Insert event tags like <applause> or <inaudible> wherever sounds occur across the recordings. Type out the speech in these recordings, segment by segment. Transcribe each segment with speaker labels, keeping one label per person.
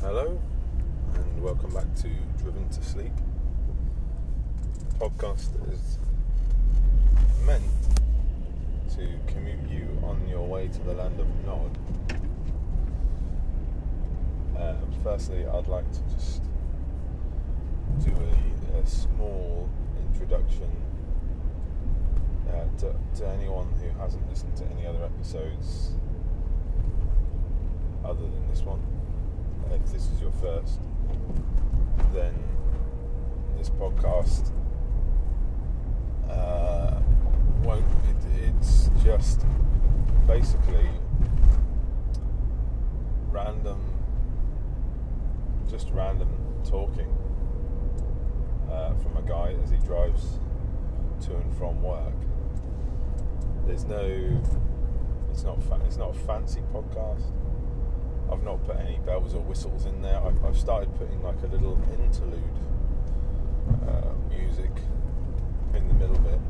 Speaker 1: Hello, and welcome back to Driven to Sleep, a podcast is meant to commute you on your way to the land of Nod. Uh, firstly, I'd like to just do a, a small introduction uh, to, to anyone who hasn't listened to any other episodes other than this one. If this is your first, then this podcast uh, won't. It, it's just basically random, just random talking uh, from a guy as he drives to and from work. There's no. It's not. Fa- it's not a fancy podcast. I've not put any bells or whistles in there. I've, I've started putting like a little interlude uh, music in the middle bit.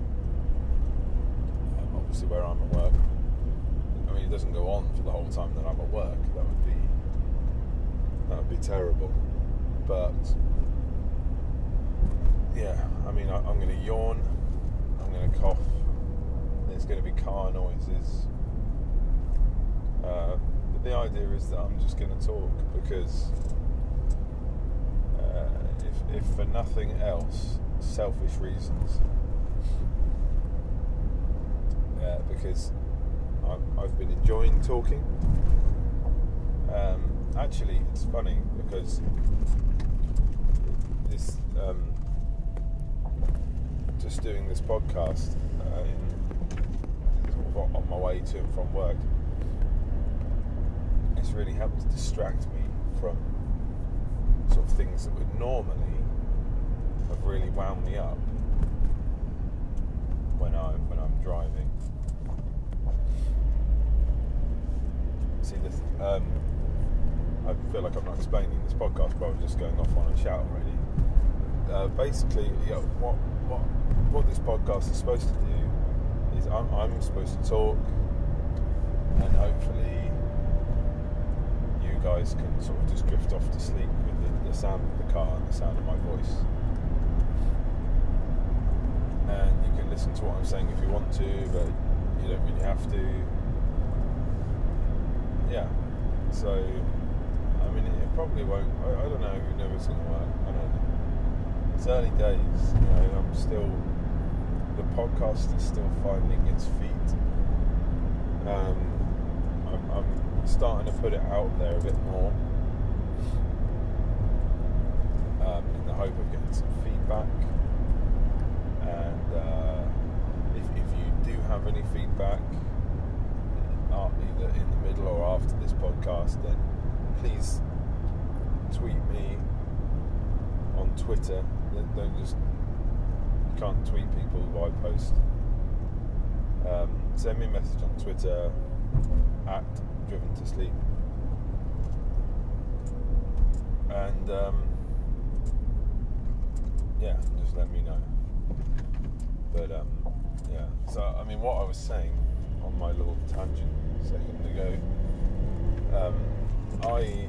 Speaker 1: Um, obviously, where I'm at work. I mean, it doesn't go on for the whole time that I'm at work. That would be that would be terrible. But yeah, I mean, I, I'm going to yawn. I'm going to cough. There's going to be car noises. Uh, the idea is that I'm just going to talk because, uh, if, if for nothing else, selfish reasons. Uh, because I've, I've been enjoying talking. Um, actually, it's funny because this um, just doing this podcast uh, in, sort of on my way to and from work it's really helped to distract me from sort of things that would normally have really wound me up when I when I'm driving. See, this, um, I feel like I'm not explaining this podcast, but I'm just going off on a shout already. Uh, basically, you know, what what what this podcast is supposed to do is I'm, I'm supposed to talk and hopefully guys can sort of just drift off to sleep with the, the sound of the car and the sound of my voice. And you can listen to what I'm saying if you want to, but you don't really have to. Yeah. So, I mean, it, it probably won't. I, I don't know. Knows it's going to work. I don't know. It's early days. You know, I'm still. The podcast is still finding its feet. Um, starting to put it out there a bit more um, in the hope of getting some feedback. And uh, if, if you do have any feedback, uh, either in the middle or after this podcast, then please tweet me on Twitter. Don't- just you can't tweet people I post. Um, send me a message on Twitter at driven to sleep. And um, yeah, just let me know. But um, yeah, so I mean, what I was saying on my little tangent a second ago, um, I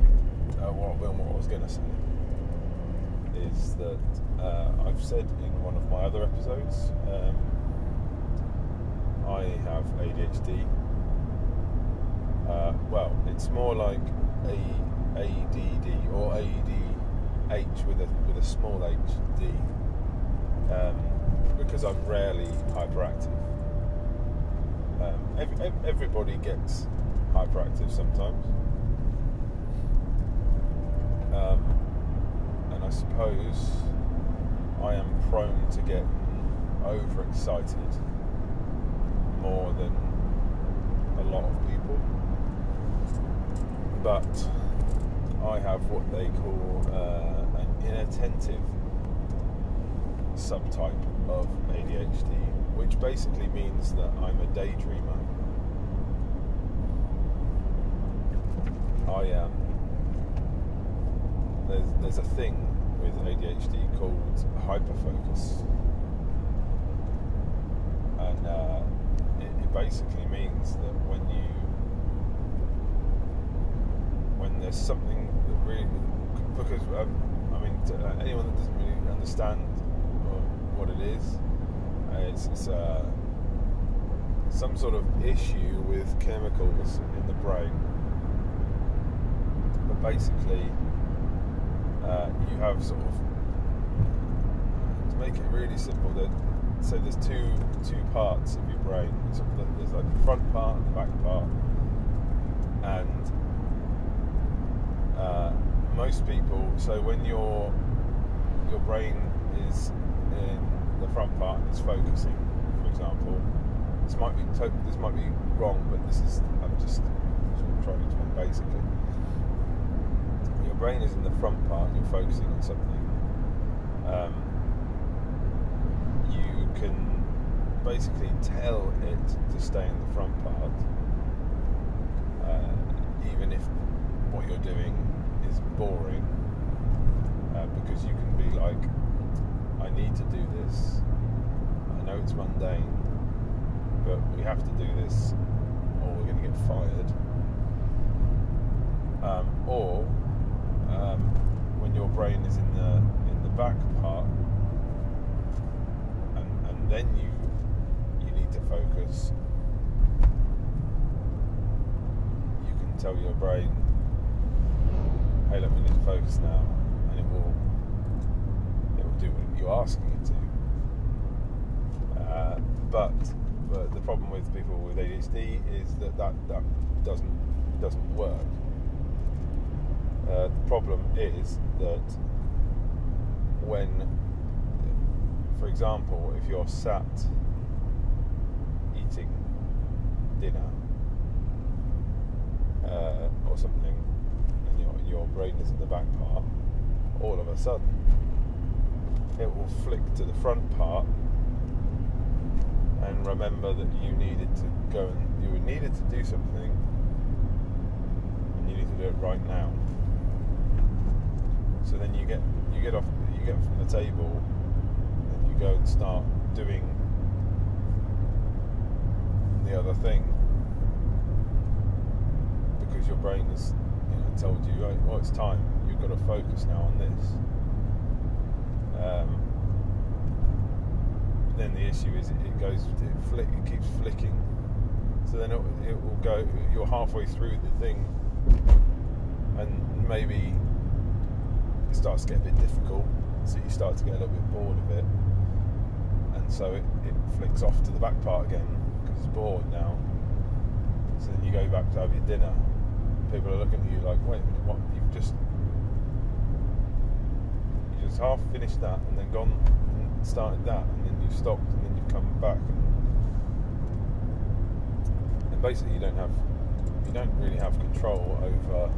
Speaker 1: uh, what, what I was going to say is that uh, I've said in one of my other episodes, um, I have ADHD. Uh, well, it's more like a ADD or ADH with a with a small h d, um, because I'm rarely hyperactive. Um, ev- ev- everybody gets hyperactive sometimes, um, and I suppose I am prone to get overexcited more than a lot of people but I have what they call uh, an inattentive subtype of ADHD, which basically means that I'm a daydreamer. I am. there's, there's a thing with ADHD called hyperfocus, and uh, it, it basically means that when you something that really because um, I mean uh, anyone that doesn't really understand what it is, uh, it's, it's uh, some sort of issue with chemicals in the brain. But basically, uh, you have sort of to make it really simple. That so there's two two parts of your brain. So there's like the front part and the back part, and uh, most people. So when your your brain is in the front part, and it's focusing. For example, this might be this might be wrong, but this is I'm just sort of trying to explain basically. Your brain is in the front part, and you're focusing on something. Um, you can basically tell it to stay in the front part, uh, even if what you're doing is boring, uh, because you can be like, I need to do this. I know it's mundane, but we have to do this, or we're going to get fired. Um, or um, when your brain is in the in the back part, and, and then you you need to focus. You can tell your brain, "Hey, look, we need to focus now," and it will it will do what you're asking it to. Uh, but but the problem with people with ADHD is that that, that doesn't doesn't work. Uh, the problem is that when, for example, if you're sat eating dinner uh, or something, your brain is in the back part, all of a sudden it will flick to the front part and remember that you needed to go and you needed to do something and you need to do it right now. So then you get you get off you get from the table and you go and start doing the other thing. Because your brain know, told you oh it's time. You've got to focus now on this. Um, then the issue is it, it goes it flick it keeps flicking. So then it, it, will go you're halfway through the thing and maybe it starts to get a bit difficult. So you start to get a little bit bored of it. And so it, it flicks off to the back part again because it's bored now. So then you go back to have your dinner people are looking at you like wait a minute what? You've just you just half finished that and then gone and started that and then you've stopped and then you've come back and, and basically you don't have you don't really have control over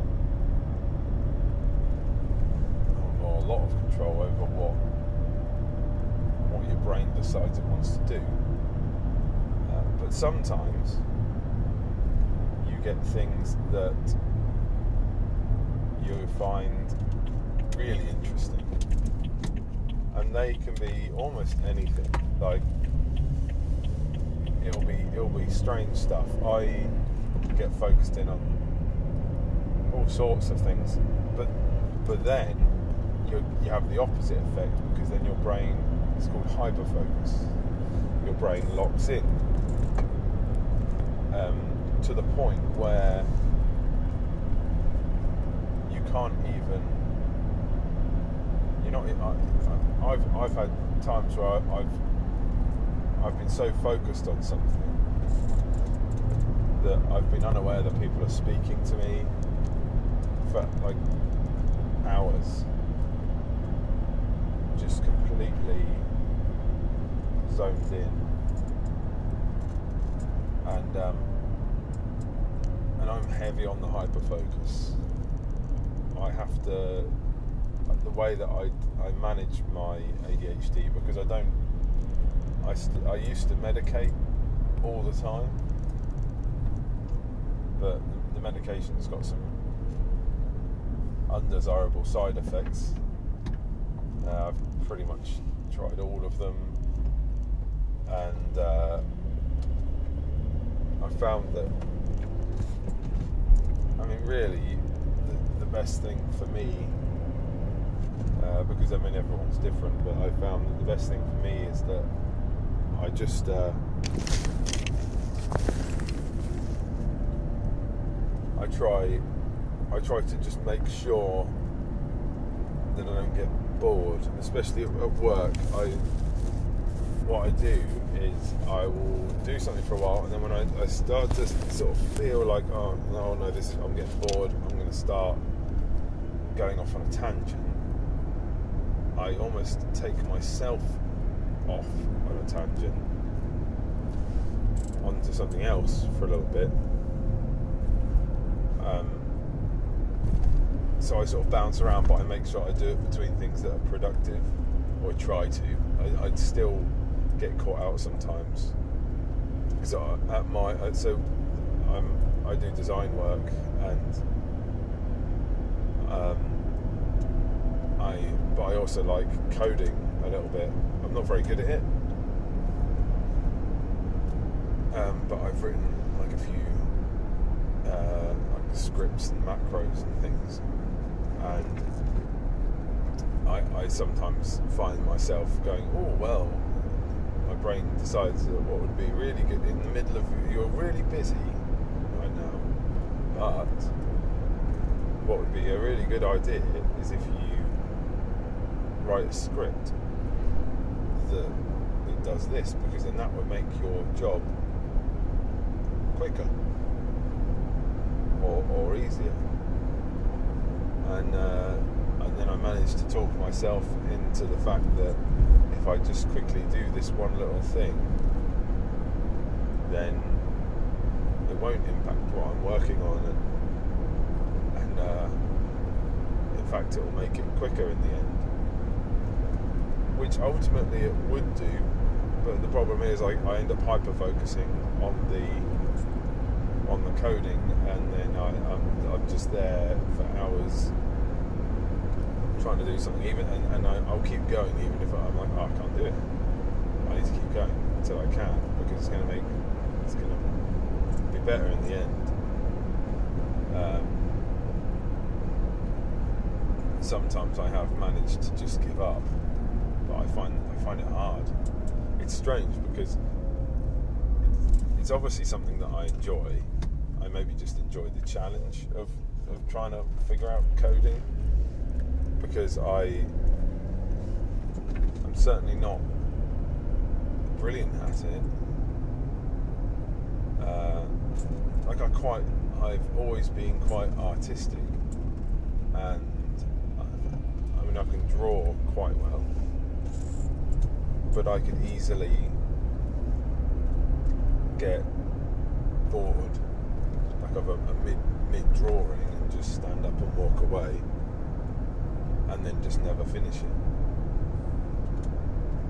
Speaker 1: or a lot of control over what what your brain decides it wants to do. Uh, but sometimes get things that you find really interesting and they can be almost anything. Like it'll be it'll be strange stuff. I get focused in on all sorts of things, but but then you you have the opposite effect because then your brain is called hyperfocus. Your brain locks in um, to the point where you can't even you're not. I, I've I've had times where I, I've I've been so focused on something that I've been unaware that people are speaking to me for like hours, just completely zoned in, and um, I'm heavy on the hyper focus. I have to the way that I, I manage my ADHD because I don't I, st- I used to medicate all the time but the, medication's got some undesirable side effects uh, I've pretty much tried all of them and uh, I found that I mean really best thing for me, uh, because I mean everyone's different, but I found that the best thing for me is that I just. Uh, I try, I try to just make sure that I don't get bored, especially at work. I, what I do is I will do something for a while, and then when I, I start to sort of feel like, oh no, no, this is, I'm getting bored. I'm going to start going off on a tangent. I almost take myself off on a tangent onto something else for a little bit. Um, so I sort of bounce around, but I make sure I do it between things that are productive, or try to. I, I still get caught out sometimes. Because at my so I'm I do design work and um, I but I also like coding a little bit. I'm not very good at it, um, but I've written like a few uh, like scripts and macros and things, and I, I sometimes find myself going, oh well, brain decides that what would be really good in the middle of you're really busy right now, but what would be a really good idea is if you write a script that, that does this because then that would make your job quicker or, or easier. And uh, and then I managed to talk myself into the fact that if I just quickly do this one little thing, then it won't impact what I'm working on, and, and uh, in fact, it will make it quicker in the end. Which ultimately it would do, but the problem is I, I end up hyper focusing on the on the coding, and then I, I'm, I'm just there for hours trying to do something, even and, and I, will keep going, even if I'm like, oh, I can't do it. I need to keep going until I can because it's going to make it's going to be better in the end. Um, sometimes I have managed to just give up, but I find I find it hard. It's strange because it's obviously something that I enjoy. I maybe just enjoy the challenge of, of trying to figure out coding because I I'm certainly not brilliant at it. Uh, like I quite, I've always been quite artistic, and I, I mean I can draw quite well, but I could easily get bored, like of a, a mid mid drawing, and just stand up and walk away and then just never finish it.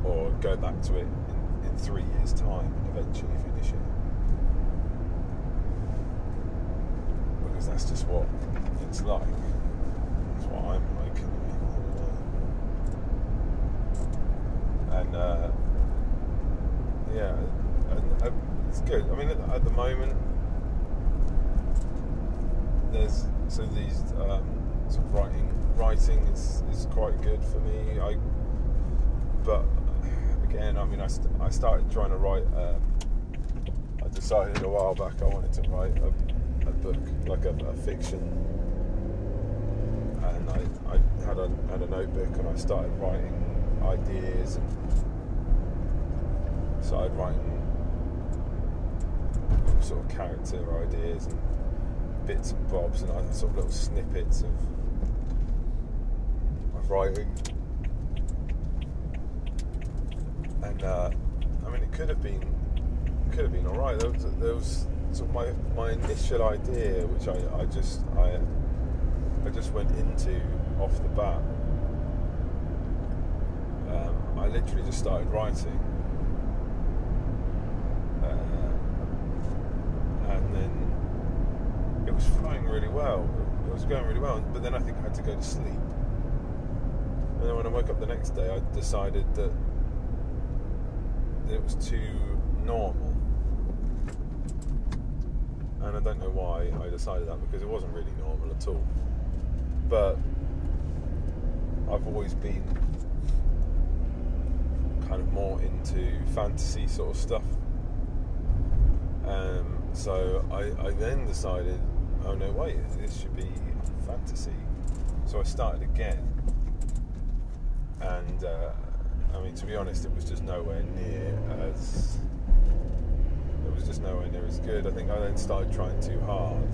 Speaker 1: Or go back to it in, in three years' time and eventually finish it. Because that's just what it's like. That's what I'm like And uh, yeah, and, uh, it's good. I mean, at, at the moment, there's so these um, sort of writing writing is, is quite good for me. I, but again, I mean, I, st- I started trying to write. Uh, I decided a while back I wanted to write a, a book, like a, a fiction, and I, I had a had a notebook and I started writing ideas and started writing sort of character ideas and bits and bobs and sort of little snippets of writing. And uh, I mean, it could have been, could have been all right. There was, there was my my initial idea, which I, I just I I just went into off the bat. Um, I literally just started writing, uh, and then it was flowing really well. It was going really well, but then I think I had to go to sleep. And then when I woke up the next day, I decided that it was too normal. And I don't know why I decided that because it wasn't really normal at all. but I've always been kind of more into fantasy sort of stuff. Um, so I, I then decided, oh no, wait, this should be fantasy. So I started again, and uh, I mean, to be honest, it was just nowhere near as. It was just nowhere near as good. I think I then started trying too hard.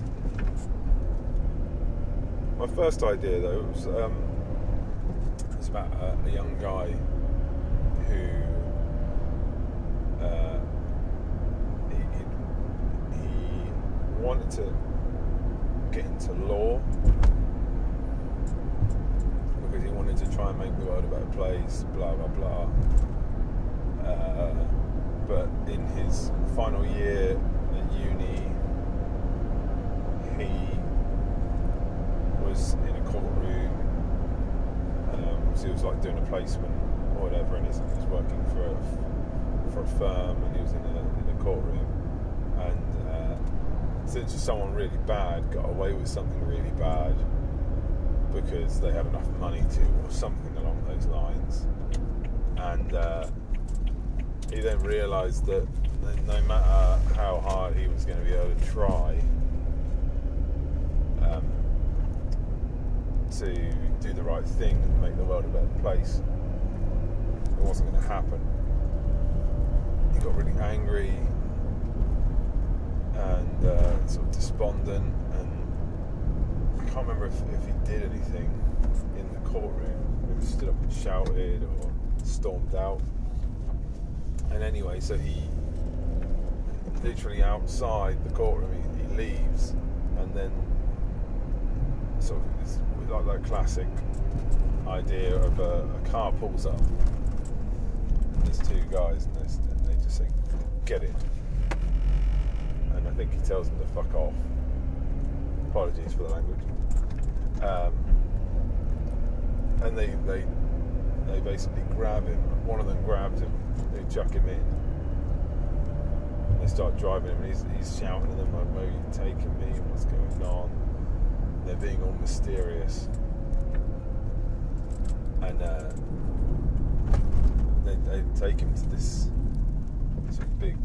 Speaker 1: My first idea, though, was um, was about a, a young guy who uh, he wanted to get into law because he wanted to try and make the world a better place, blah blah blah. Uh, but in his final year at uni, he was in a courtroom. Um, so he was like doing a placement or whatever, and he's, he's working for a, for a firm, and he was in a, in a courtroom. And uh, since someone really bad got away with something really bad because they had enough money to, or something along those lines, and uh, he then realised that no matter how hard he was going to be able to try. Um, to do the right thing and make the world a better place. It wasn't going to happen. He got really angry and uh, sort of despondent, and I can't remember if, if he did anything in the courtroom. Maybe stood up and shouted or stormed out. And anyway, so he literally outside the courtroom, he, he leaves, and then sort of it's like that classic idea of a, a car pulls up and there's two guys and, and they just say get in and I think he tells them to fuck off apologies for the language um, and they they they basically grab him one of them grabs him they chuck him in they start driving him and he's, he's shouting at them like where are you taking me what's going on they're being all mysterious. And uh, they, they take him to this sort of big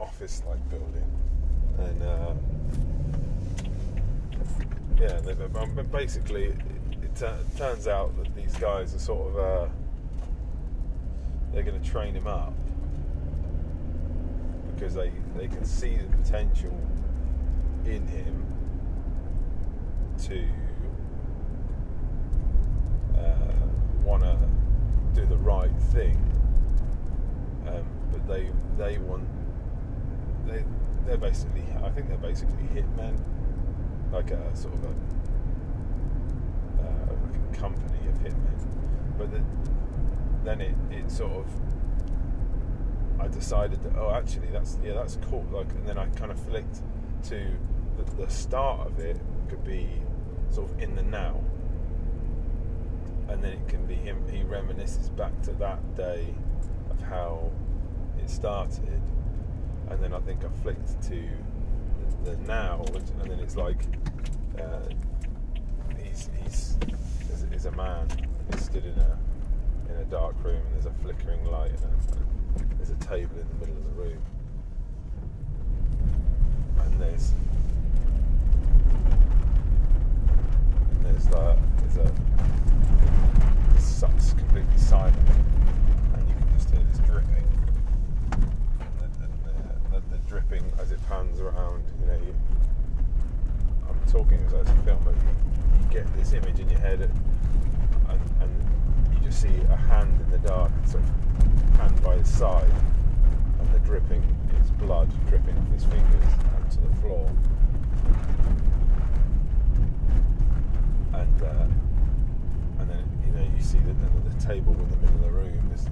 Speaker 1: office like building. And uh, yeah, um, basically, it, it, turns out that these guys are sort of uh, they're going to train him up. Because they, they can see the potential in him to uh, want to do the right thing, um, but they they want they they're basically I think they're basically hitmen, like a sort of a, uh, like a company of hitmen, but the, then it it sort of I decided that oh actually that's yeah that's cool like and then I kind of flicked to the, the start of it could be sort of in the now. And then it can be him, he reminisces back to that day of how it started. And then I think I flicked to the, now, and then it's like uh, he's, he's is, a man, he's stood in a in a dark room, and there's a flickering light, and a, there's a table in the middle of the room, and there's there's a there's a it's completely silent, and you can just hear this dripping, and the, and the, the, the dripping as it pans around. You know, you, I'm talking as a film, but you, you get this image in your head, and, and you just see a hand in the dark, sort of hand by his side, and the dripping is blood dripping off his fingers onto the floor. and uh, and then you know you see that the, the table in the middle of the room. Is,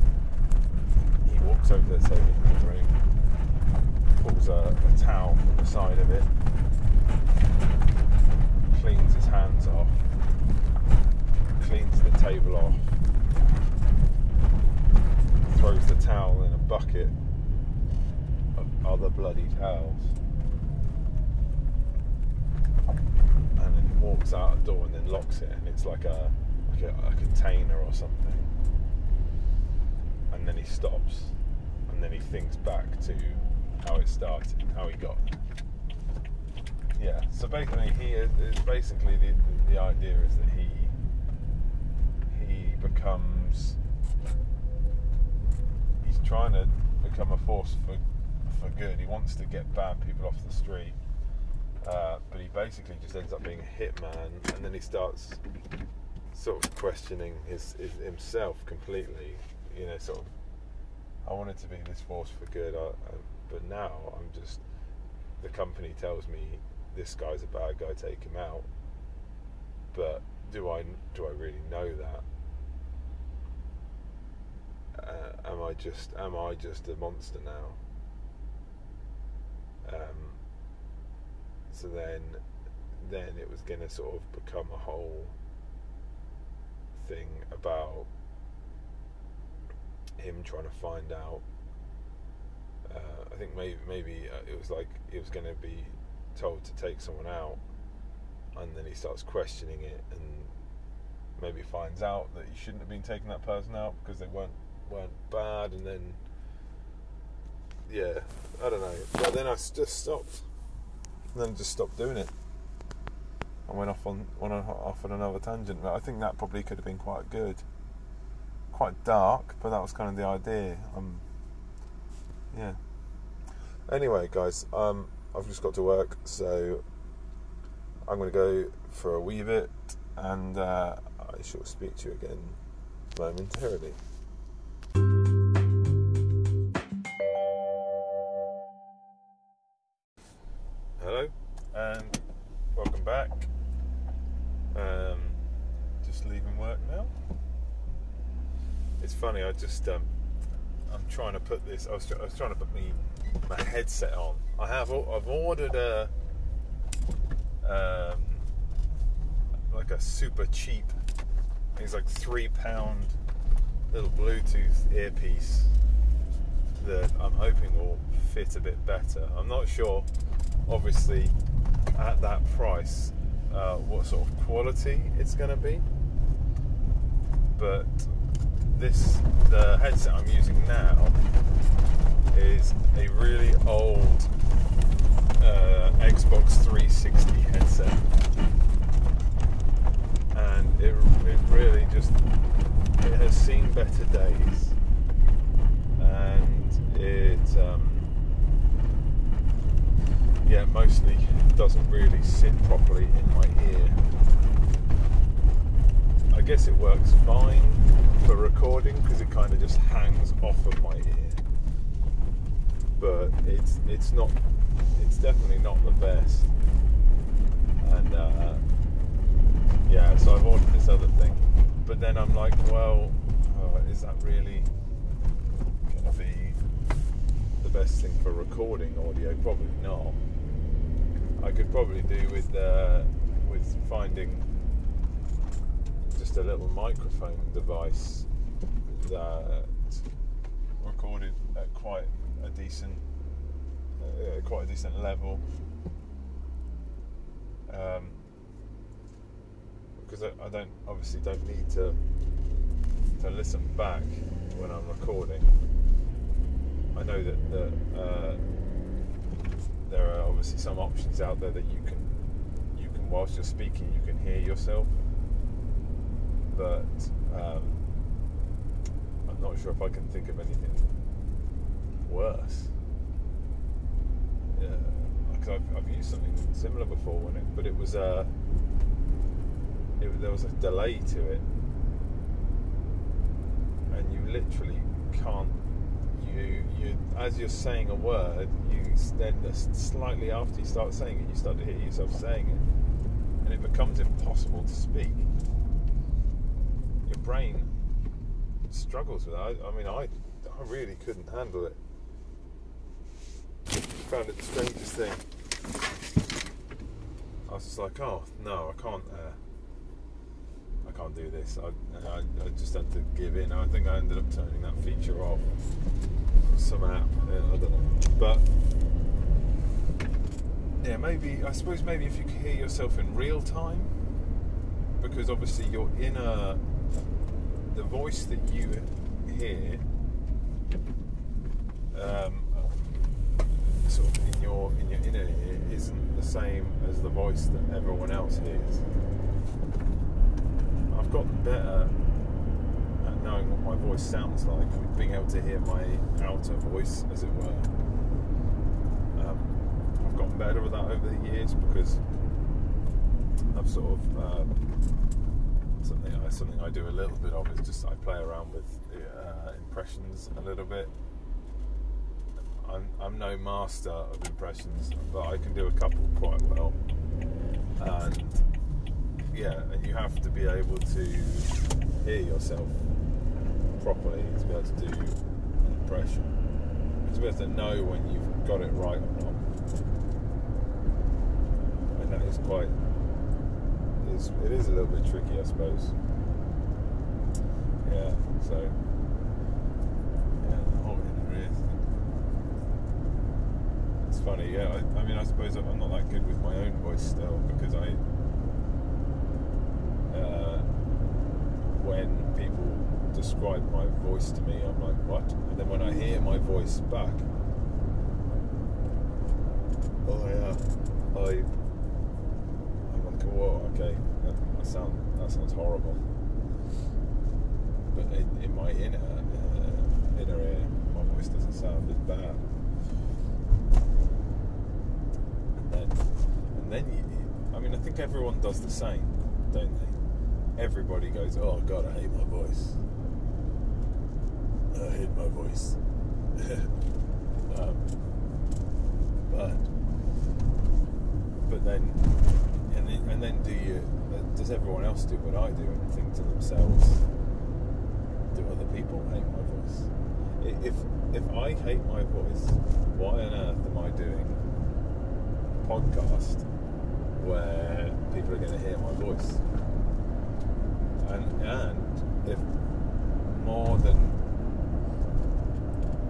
Speaker 1: he walks over to the table in the room, pulls a, a towel from the side of it, cleans his hands off, cleans the table off, throws the towel in a bucket of other bloody towels. and then he walks out the door and then locks it, and it's like a like a, a container or something. And then he stops, and then he thinks back to how it started, how he got. Yeah. So basically, he is, is basically the, the the idea is that he he becomes he's trying to become a force for for good. He wants to get bad people off the street, uh, but he basically just ends up being a hitman, and then he starts sort of questioning his, his himself completely. You know, sort of. I wanted to be this force for good, I, I, but now I'm just. The company tells me this guy's a bad guy, take him out. But do I do I really know that? uh, am I just am I just a monster now? Um, so then, then it was going to sort of become a whole thing about him trying to find out. Uh, I think maybe maybe uh, it was like he was going to be told to take someone out, and then he starts questioning it and maybe finds out that he shouldn't have been taking that person out because they weren't weren't bad, and then yeah, I don't know. But then I just stopped. And then just stopped doing it. I went off on went off on another tangent. But I think that probably could have been quite good, quite dark, but that was kind of the idea. Um, yeah. Anyway, guys, um, I've just got to work, so I'm going to go for a wee bit, and uh, I shall speak to you again momentarily. Hello, and welcome back. Um, just leaving work now. It's funny. I just um, trying to put this. I was, I was trying to put me my headset on. I have. I've ordered a um, like a super cheap. It's like three pound little Bluetooth earpiece that I'm hoping will fit a bit better. I'm not sure, obviously, at that price, uh, what sort of quality it's going to be. But this, the headset I'm using now, is a really old uh, Xbox 360 headset, and it it really just it has seen better days, and it um, yeah mostly doesn't really sit properly in my ear. I guess it works fine for recording because it kind of just hangs off of my ear, but it's it's not it's definitely not the best. And uh, yeah, so I've ordered this other thing, but then I'm like, well, uh, is that really to be the best thing for recording audio? Probably not. I could probably do with uh, with finding just a little microphone device that recorded at quite a decent uh, quite a decent level. Um, because I, I don't obviously don't need to to listen back when I'm recording. I know that that uh, there are obviously some options out there that you can you can whilst you're speaking you can hear yourself, but um, I'm not sure if I can think of anything worse. Yeah, because I've, I've used something similar before when it, but it was uh, it, there was a delay to it, and you literally can't. You you as you're saying a word, you then just slightly after you start saying it, you start to hear yourself saying it, and it becomes impossible to speak. Brain struggles with that. I, I mean, I I really couldn't handle it found it the strangest thing. I was just like, oh no, I can't. Uh, I can't do this. I, I, I just had to give in. I think I ended up turning that feature off. Some app, I don't know. But yeah, maybe I suppose maybe if you hear yourself in real time, because obviously your inner, the voice that you hear, um, sort of in your in your inner ear, isn't the same as the voice that everyone else hears. I've gotten better at knowing what my voice sounds like, being able to hear my outer voice, as it were. Um, I've gotten better with that over the years because I've sort of um, something I, something I do a little bit of is just I play around with uh, impressions a little bit. I'm I'm no master of impressions, but I can do a couple quite well. And yeah, and you have to be able to hear yourself properly to be able to do an impression. To be able to know when you've got it right or not. And that is quite is it is a little bit tricky, I suppose. Yeah, so yeah, the whole thing. It's funny, yeah. I, I mean, I suppose I'm not that good with my own voice still because I, uh, when people describe my voice to me, I'm like, what? And then when I hear my voice back, oh yeah, I whoa, okay, that, that sound that sounds horrible. But in, in my inner uh, inner ear, my voice doesn't sound as bad. And then, and then you, I mean, I think everyone does the same, don't they? Everybody goes, "Oh God, I hate my voice. I hate my voice." <laughs> um, but but then and then, do you? Uh, does everyone else do what I do and think to themselves, do other people hate my voice? If if I hate my voice, why on earth am I doing a podcast where people are going to hear my voice? And and if more than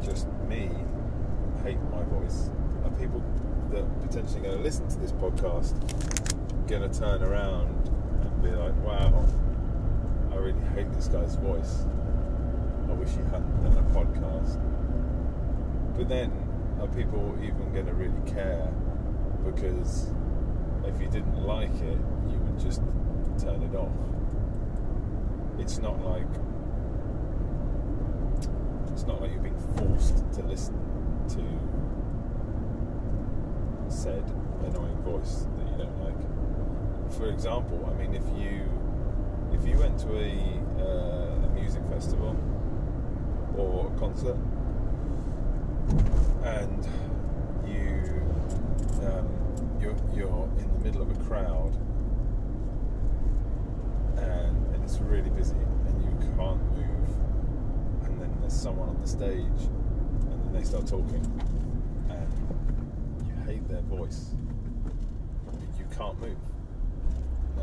Speaker 1: just me hate my voice, are people that potentially going to listen to this podcast to turn around and be like, wow, I really hate this guy's voice. I wish he hadn't done a podcast. But then, are people even to really care? Because if you didn't like it, you would just turn it off. It's not like it's not like you're being forced to listen to said annoying voice that you don't like for example, I mean, if you if you went to a, uh, a music festival or a concert and you um, you're, you're in the middle of a crowd and, and it's really busy and you can't move and then there's someone on the stage and then they start talking and you hate their voice you can't move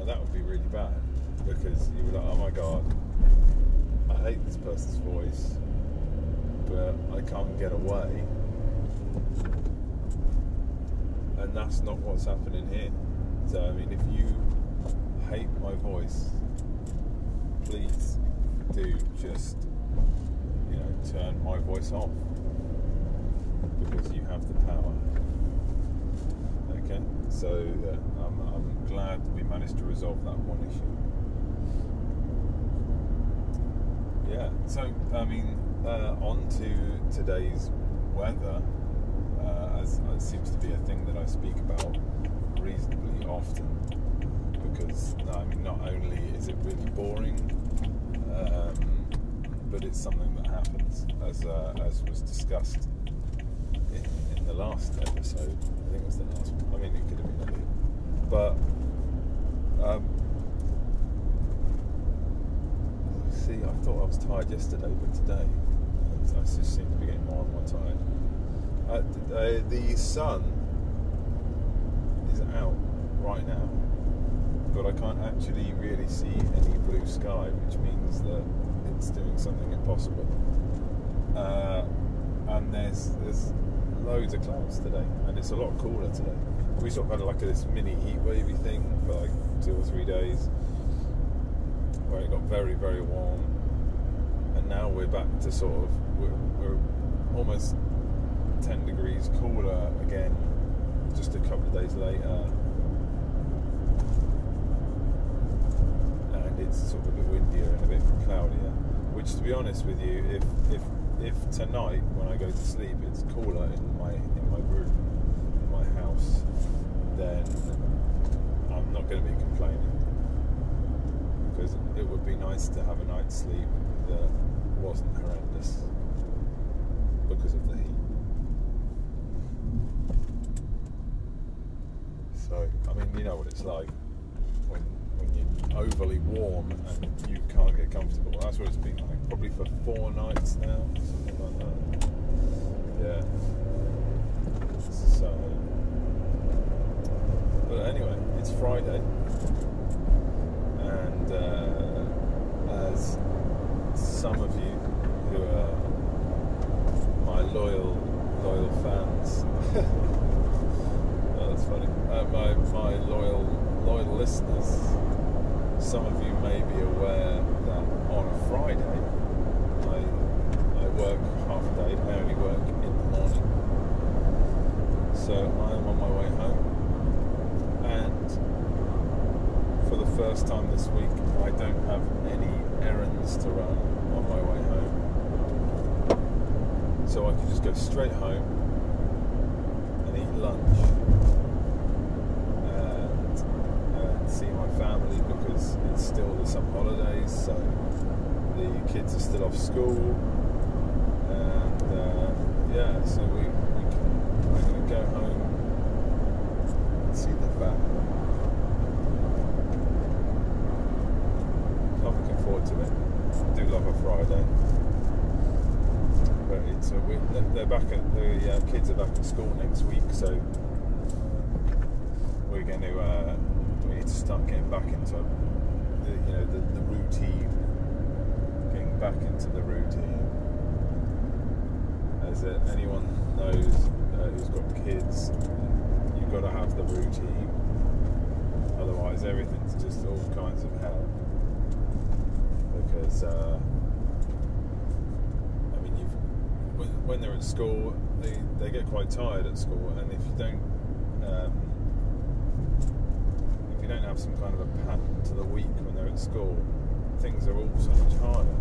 Speaker 1: that would be really bad because you be like, oh my god, I hate this person's voice, but I can't get away. And that's not what's happening here. So, I mean, if you hate my voice, please do just, you know, turn my voice off because you have the power. Okay? So, uh, I'm, I'm glad we managed to resolve that one issue. Yeah, so I mean, uh, on to today's weather, uh, as, seems to be a thing that I speak about reasonably often, because I mean, not only is it really boring, um, but it's something that happens, as uh, as was discussed in, in the last episode. I think it was the last one. I mean, it could have been earlier, but um, see, I thought I was tired yesterday, but today I just seem to be getting more and more tired. Uh, uh, the sun is out right now, but I can't actually really see any blue sky, which means that it's doing something impossible. Uh, and there's there's loads of clouds today, and it's a lot cooler today. We sort of had like this mini heat wavy thing for like two or three days, where it got very, very warm, now we're back to sort of we're, we're almost 10 degrees cooler again, just a couple of days later. And it's sort of a bit windier and a bit cloudier. Which, to be honest with you, if if if tonight when I go to sleep it's cooler in my in my room, in my house, then I'm not going to be complaining because it would be nice to have a night's sleep that wasn't horrendous because of the heat. So, I mean, you know what it's like when when you're overly warm and you can't get comfortable. That's what it's been like. Probably for four nights now, something like that. Yeah. So, but anyway, it's Friday, and uh, as some of you loyal loyal fans. <laughs> oh, that's funny. Uh, my my loyal loyal listeners. Some of you may be aware that on a Friday, I I work half a day. I only work in the morning, so I am on my way home, and for the first time this week, I don't have any errands to run on my way home. So I can just go straight home and eat lunch and, and see my family because it's still the summer holidays, so the kids are still off school. And uh, yeah, so we, we can, we're going to go home and see the family. I'm looking forward to it. I do love a Friday. But it's uh, we, they're- they're back at the uh, kids are back at school next week, so we're going to uh, we need to start getting back into the you know the, the routine, getting back into the routine. As uh, anyone knows uh, who's got kids, you've got to have the routine. Otherwise, everything's just all kinds of hell because uh, I mean, you've, when, they're at school, they, they get quite tired at school, and if you don't um, if you don't have some kind of a pattern to the week when they're at school, things are all so much harder.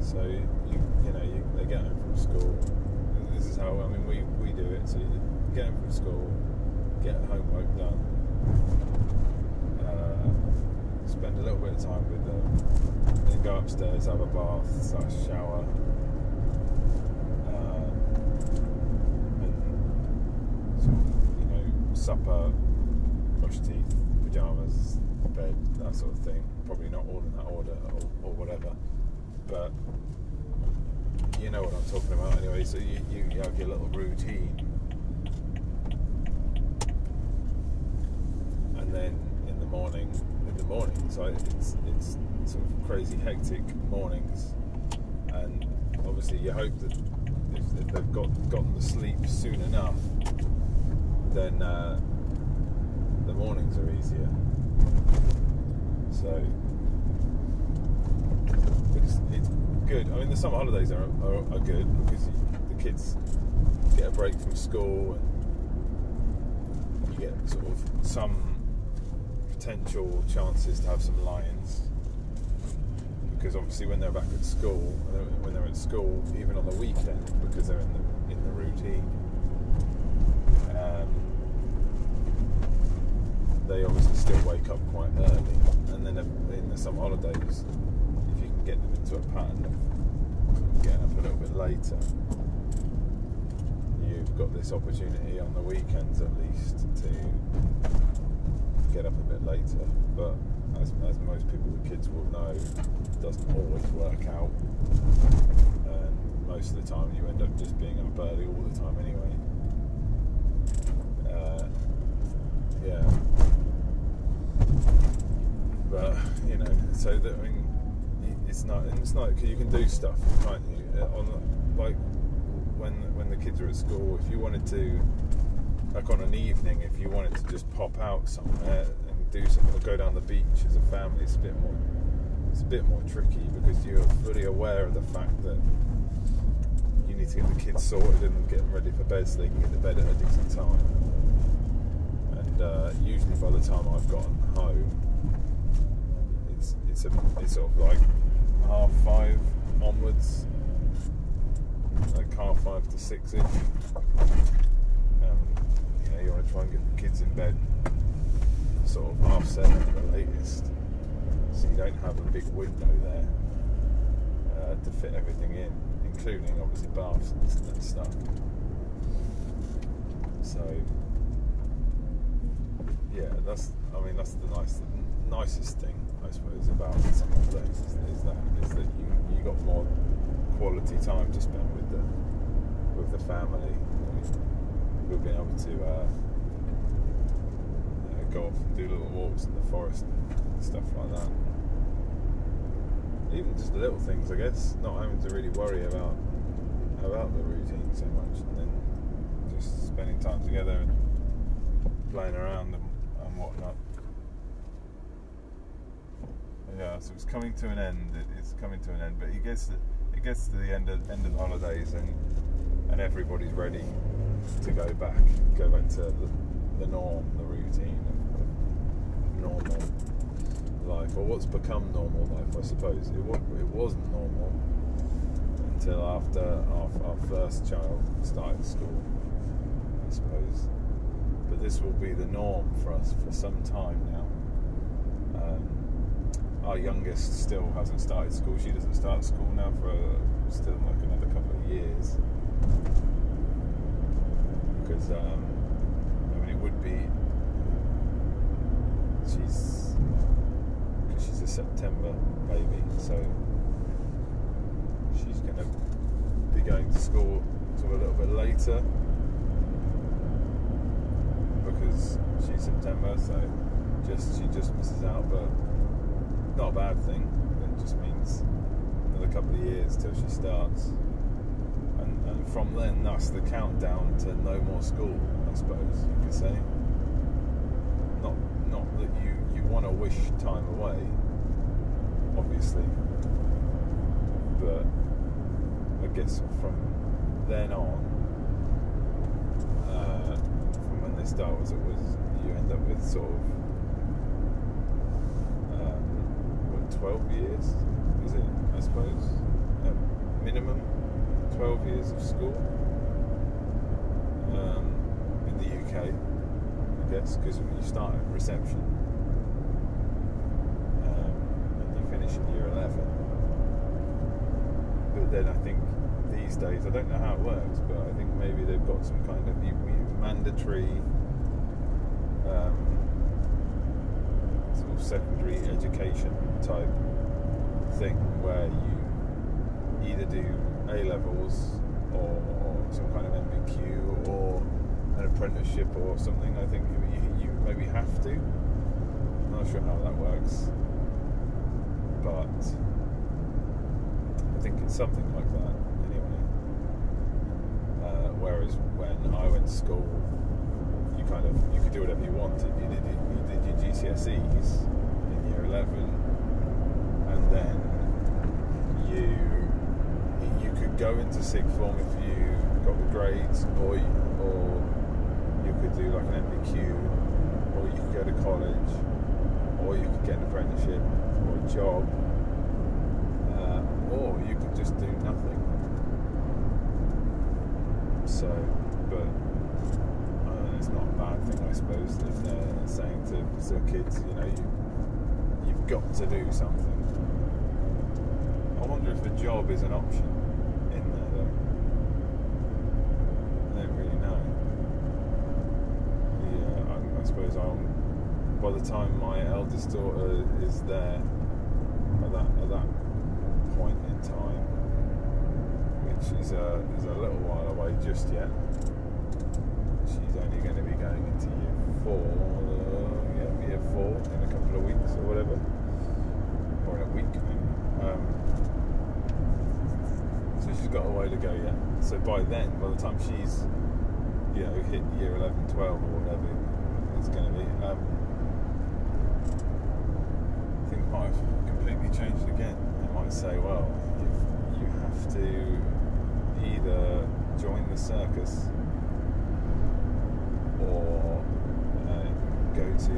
Speaker 1: So you you know you, they get home from school. This is how I mean we, we do it. So you get home from school, get homework done. Uh, spend a little bit of time with them, then go upstairs, have a bath, slash shower, uh, and sort of, you know, supper, brush teeth, pajamas, bed, that sort of thing. Probably not all in that order or, or whatever, but you know what I'm talking about anyway. So you, you, you have your little routine. and then in the morning, in the mornings, I, it's it's sort of crazy hectic mornings, and obviously you hope that if, if they've got gotten to sleep soon enough, then uh, the mornings are easier. So it's, it's good. I mean, the summer holidays are, are, are good because the kids get a break from school and you get sort of some potential chances to have some lions. Because obviously, when they're back at school, when they're at school, even on the weekend, because they're in the in the routine, um, they obviously still wake up quite early. And then in the summer holidays, if you can get them into a pattern of getting up a little bit later, you've got this opportunity on the weekends at least to get up a bit later. But as, as most people with kids will know, it doesn't always work out. And most of the time, you end up just being up early all the time anyway. Uh, yeah. But you know, so that I mean, it's not. It's not. Because you can do stuff, can't you? Uh, On like when when the kids are at school, if you wanted to, like on an evening, if you wanted to just pop out somewhere and do something or go down the beach as a family, it's a bit more it's a bit more tricky because you're fully aware of the fact that you need to get the kids sorted and get them ready for bed so they can get to bed at a decent time. And uh, usually by the time I've gotten home, it's a sort of like half five onwards, like half five to six ish. Um, you know, you want to try and get the kids in bed sort of half seven at the latest, so you don't have a big window there uh, to fit everything in, including obviously baths and, and stuff. So yeah, that's I mean that's the nice the nicest thing I suppose about some holidays is, is that is that you you got more quality time to spend with the with the family. We've been able to. Uh, go off and do little walks in the forest and stuff like that. Even just the little things, I guess, not having to really worry about about the routine so much, and then just spending time together and playing around and, and whatnot. Yeah, so it's coming to an end. It's coming to an end, but it gets it gets to the end of end of the holidays, and and everybody's ready to go back, go back to the, the norm, the routine normal life, or what's become normal life, I suppose. It, it wasn't normal until after our, our first child started school, I suppose. But this will be the norm for us for some time now. Um, our youngest still hasn't started school. She doesn't start school now for still like another couple of years. Because um, I mean, it would be she's because she's a September baby, so she's going to be going to school a little bit later because she's September, so just she just misses out, but not a bad thing. It just means another couple of years till she starts. And, and from then, that's the countdown to no more school, I suppose you could say Not, not that you, you want to wish time away, obviously. But I guess from then on, uh, from when they start, was it was you end up with sort of 12 years, is it? I suppose. Minimum, 12 years of school um, in the UK, I guess, because you start at reception um, and you finish in year 11. But then I think these days, I don't know how it works, but I think maybe they've got some kind of mandatory. Um, sort of secondary education type thing where you either do A levels or some kind of NVQ or an apprenticeship or something. I think you, you maybe have to. I'm not sure how that works, but I think it's something like that anyway. Uh, whereas when I went to school, you kind of you could do whatever you wanted. You did you did your GCSEs in year eleven, then you you could go into sixth form if you got the grades, or or you could do like an NVQ, or you could go to college, or you could get an apprenticeship or a job, uh, or you could just do nothing. So, but it's not a bad thing, I suppose, if they're saying to, to kids, you know, you, you've got to do something. I if a job is an option. In there though. I don't really know. I suppose I'll, by the time my eldest daughter is there at that at that point in time, which is a is a little while away just yet. She's only going to be going into year four, uh, yeah, year four in a couple of weeks or whatever, or in a week maybe. Um, so she's got a way to go yet. So by then, by the time she's you know hit year 11, 12 or whatever, it's going to be. Um, change it again. It might say, well, you, you have to either join the circus or uh, go to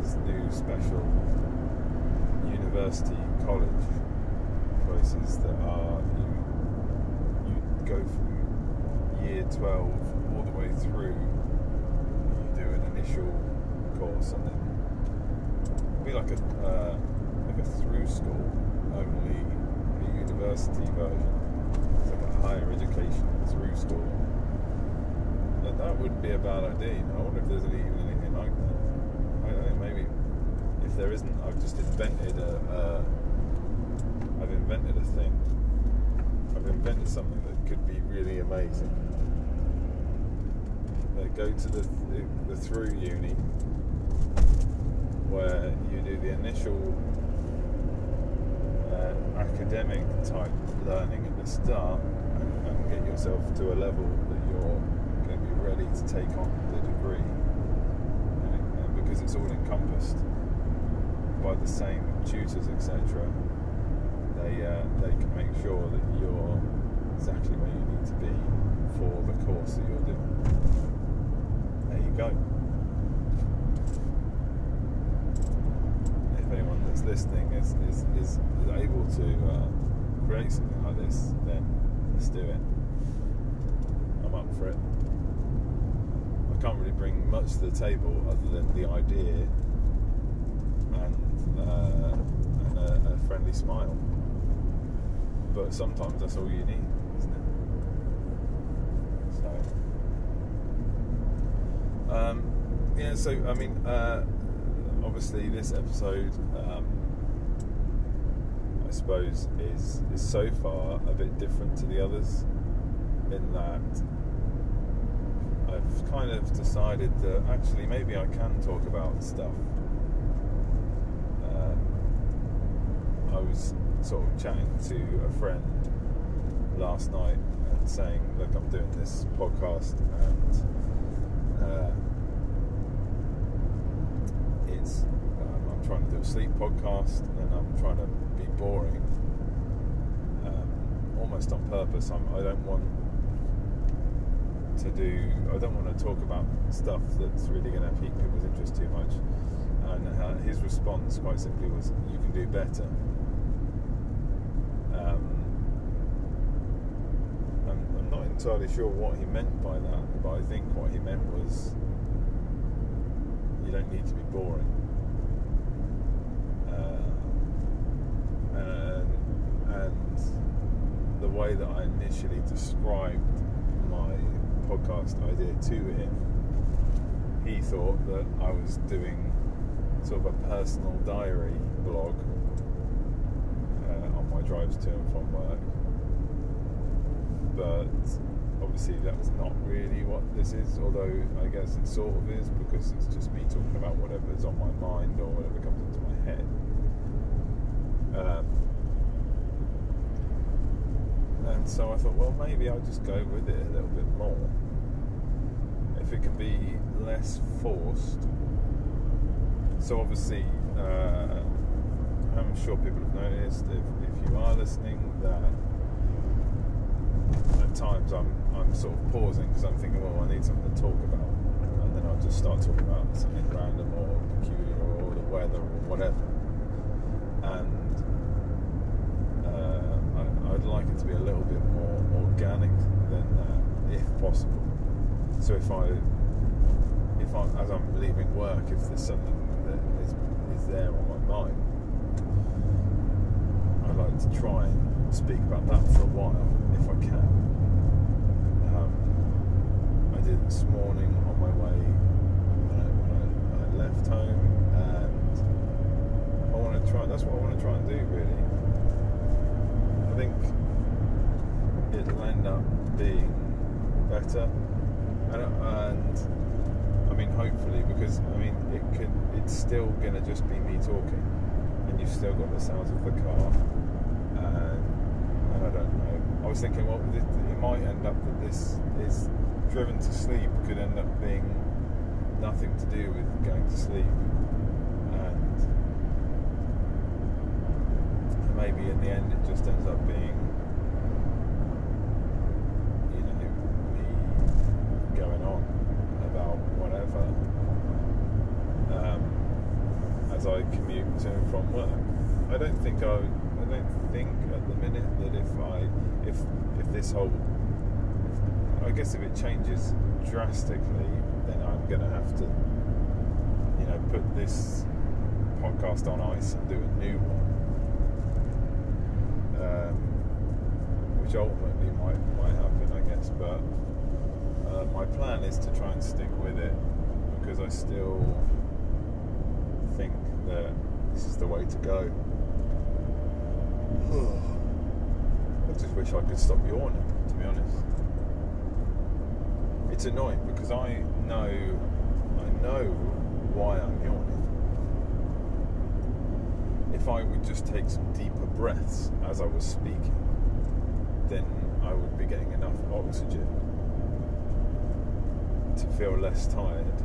Speaker 1: this new special university college places that are go from year 12 all the way through you do an initial course and then it'll be like a uh, like a through school only a university version. It's like a higher education through school. And that wouldn't be a bad idea. You know? I wonder if there's even anything like that. I, I think maybe if there isn't I've just invented a, a I've invented a thing I've invented something that could be really amazing. Go to the, the, through uni where you do the initial uh, academic type learning at the start and, and get yourself to a level that you're going to be ready to take on the degree. And, and because it's all encompassed by the same tutors etc they uh, they can make sure that you're exactly where you need to be for the course that you're doing there you go if anyone that's listening is, is, is able to uh, create something like this, then let's do it. I'm up for it. I can't really bring much to the table other than the idea and, uh, and a, a friendly smile. But sometimes that's all you need, isn't it? So, um, yeah. So I mean, uh, obviously this episode, um, I suppose, is is so far a bit different to the others in that I've kind of decided that actually maybe I can talk about stuff. Uh, I was sort of chatting to a friend last night and saying, "Look, I'm doing this podcast and." Uh, it's um, Do sleep podcast and I'm trying to be boring um, almost on purpose. I'm, I don't want to do I don't want to talk about stuff that's really going to pique people's interest too much. And uh, his response quite simply was you can do better. Um, I'm, I'm not entirely sure what he meant by that but I think what he meant was you don't need to be boring. Uh, and, and the way that I initially described my podcast idea to him, he thought that I was doing sort of a personal diary blog uh, on my drives to and from work. But obviously that's not really what this is, although I guess it sort of is because it's just me talking about whatever's on my mind or whatever comes into my head. Um, and so I thought, well, maybe I'll just go with it a little bit more. If it can be less forced. So obviously, uh, I'm sure people have noticed if, if you are listening that at times I'm I'm sort of pausing because I'm thinking, well, I need something to talk about, and then I'll just start talking about something random or peculiar or the weather or whatever. And like it to be a little bit more organic than that, if possible. So if I, if I, as I'm leaving work, if there's something that is is there on my mind, I'd like to try and speak about that for a while, if I can Um, I did this morning on my way when I, when I, when I left home, and I want to try. That's what I want to try and do, really. I think end up being better, and, and I mean, hopefully, because I mean, it could. It's still gonna just be me talking, and you've still got the sounds of the car, and, and I don't know. I was thinking, well, it might end up that this is driven to sleep could end up being nothing to do with going to sleep. And maybe in the end it just ends up being, you know, me going on about whatever um, as I commute to and from work. I don't think I, I don't think at the minute that if I, if if this whole, I guess if it changes drastically, then I'm going to have to, you know, put this podcast on ice and do a new one, um, which ultimately might might happen, I guess. But uh, my plan is to try and stick with it because I still think that this is the way to go. <sighs> I just wish I could stop yawning, to be honest. It's annoying because I know I know why I'm yawning. If I would just take some deeper breaths as I was speaking, then I would be getting enough oxygen to feel less tired.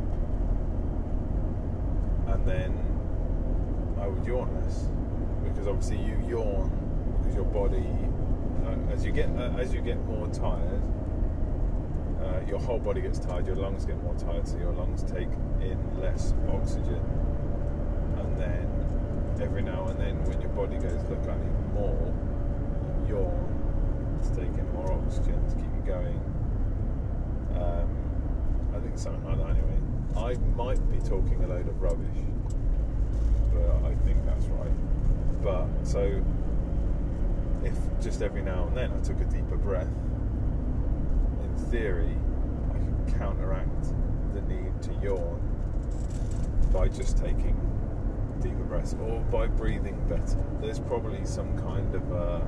Speaker 1: And then would yawn less because obviously you yawn because your body, uh, as you get uh, as you get more tired, uh, your whole body gets tired. Your lungs get more tired, so your lungs take in less oxygen. And then every now and then, when your body goes, look, I need more, yawn to take in more oxygen to keep you going. Um, I think something like that. Anyway, I might be talking a load of rubbish but I think that's right. But so if just every now and then I took a deeper breath, in theory, I could counteract the need to yawn by just taking deeper breaths or by breathing better. There's probably some kind of a,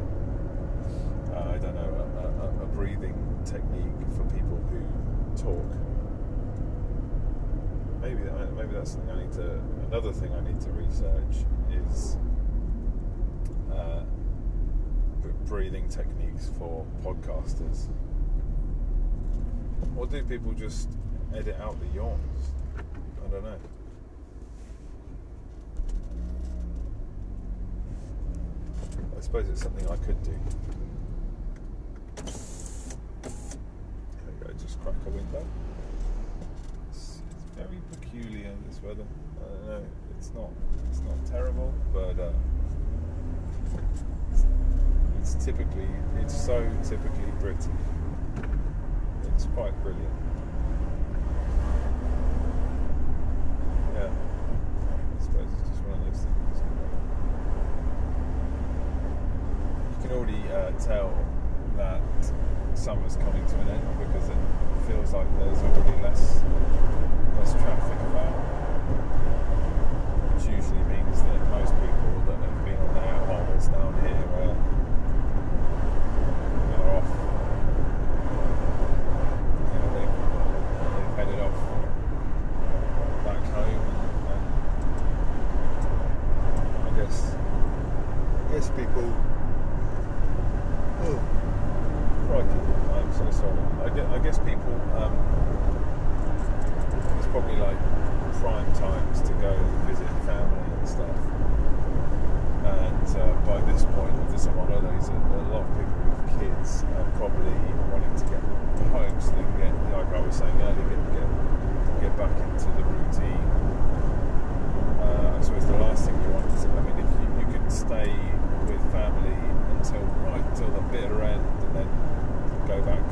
Speaker 1: uh, I don't know, a, a, a breathing technique for people who talk maybe maybe that's something I need to. Another thing I need to research is uh, breathing techniques for podcasters. Or do people just edit out the yawns? I don't know. I suppose it's something I could do. There we go, just crack a window It's very peculiar this weather. Know. It's not. It's not terrible, but uh, it's, it's typically. It's so typically British. It's quite brilliant. Yeah. I suppose it's just one of those things. You can already uh, tell that summer's coming to an end because it feels like there's already less less traffic about, which usually means that most people that have been on their holidays down here are off. You know, they've, they've headed off back home, and, and I guess, I guess people. Oh, crikey! I'm so sorry. I guess, I guess people. Um, probably like prime times to go visit family and stuff. And uh, by this point of the summer holidays, a, a lot of people with kids are probably wanting to get home so they can get, like I was saying earlier, get get, get back into the routine. Uh, I suppose the last thing you want is, I mean, if you, you could stay with family until right till the bitter end and then go back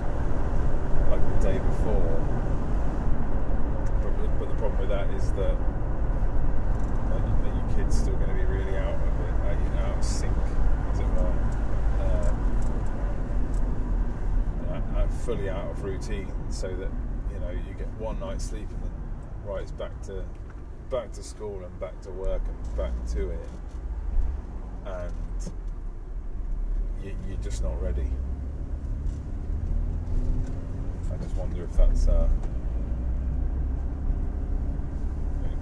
Speaker 1: like the day before problem with that is that, that, that your kid's still going to be really out of it, uh, you know, out of sync, as it were. Uh, uh, fully out of routine, so that you know you get one night's sleep and then right, it's back to back to school and back to work and back to it, and you, you're just not ready. I just wonder if that's. Uh,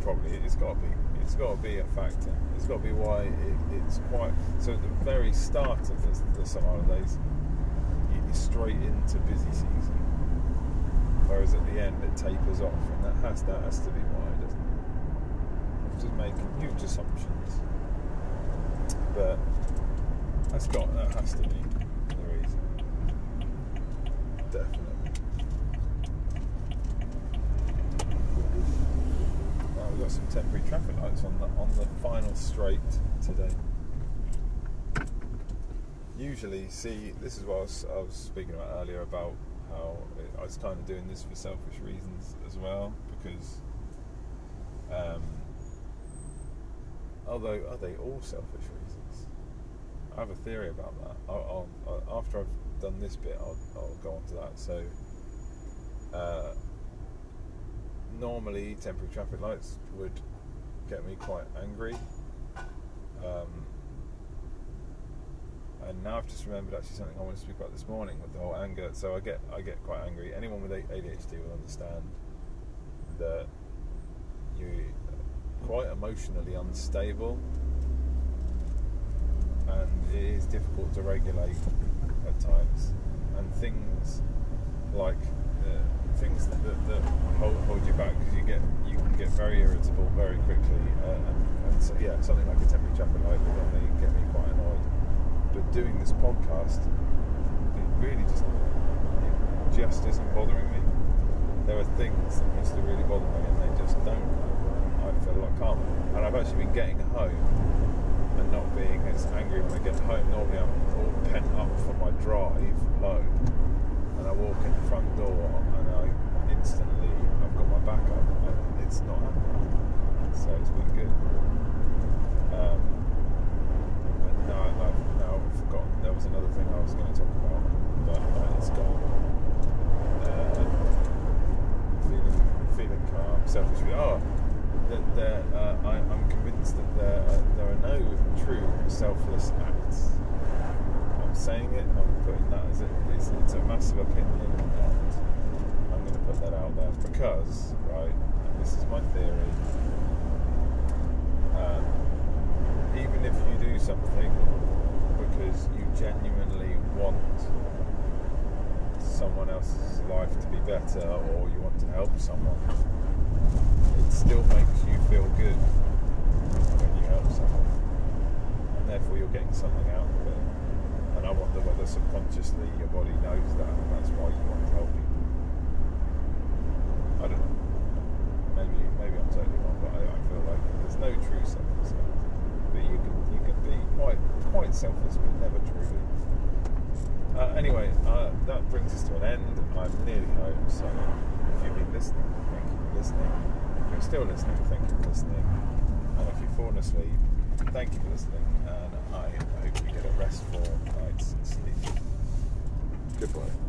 Speaker 1: probably it's got to be it's got to be a factor. It's got to be why it, it's quite. So at the very start of the, the summer holidays, you're straight into busy season, whereas at the end it tapers off, and that has that has to be why, it? Just making huge assumptions, but That's got that has to be the reason. Definitely. Well, we've got some temporary traffic lights on the on the final straight today. Usually, see, this is what I was, I was speaking about earlier about how I was kind of doing this for selfish reasons as well because. Um, although, are they all selfish reasons? I have a theory about that. I'll, I'll, I'll, after I've done this bit, I'll, I'll go on to that. So, uh, normally temporary traffic lights would get me quite angry. Um, and now I've just remembered actually something I wanted to speak about this morning with the whole anger. So I get I get quite angry. Anyone with ADHD will understand that you quite emotionally unstable, and it is difficult to regulate at times. And things like uh, things that, that hold, hold, you back because you get you can get very irritable very quickly. Uh, and, and so, yeah, something like a temporary traffic light will normally get me quite annoyed but doing this podcast, it really just it just isn't bothering me. There are things that used to really bother me, and they just don't. Calmer, and I've actually been getting home and not being as angry when I get home. Normally, I'm all pent up from my drive home, and I walk in the front door, and I instantly I've got my back up, and it's not happening. So it's been good. Um, and now I've I've forgotten there was another thing I was going to talk about, but uh, it's gone. Uh, feeling, feeling calm, selfish. Oh, that there, uh, I, am convinced that there, uh, there are no true selfless acts. I'm saying it. I'm putting that as a, it's, it's a massive opinion, and I'm going to put that out there because, right, this is my theory. Um, even if you do something because you genuinely want someone else's life to be better or you want to help someone, it still makes you feel good when you help someone. And therefore you're getting something out of it. And I wonder whether subconsciously your body knows that and that's why you want to help people. I don't know. Maybe maybe I'm totally wrong, but I, I feel like there's no true selfless but you can you can be quite quite selfless, but never truly. Uh, anyway, uh, that brings us to an end. I'm nearly home, so if you've been listening, thank you for listening. You're still listening, thank you for listening. And if you've fallen asleep, thank you for listening. And I hope you get a restful night's sleep. Goodbye.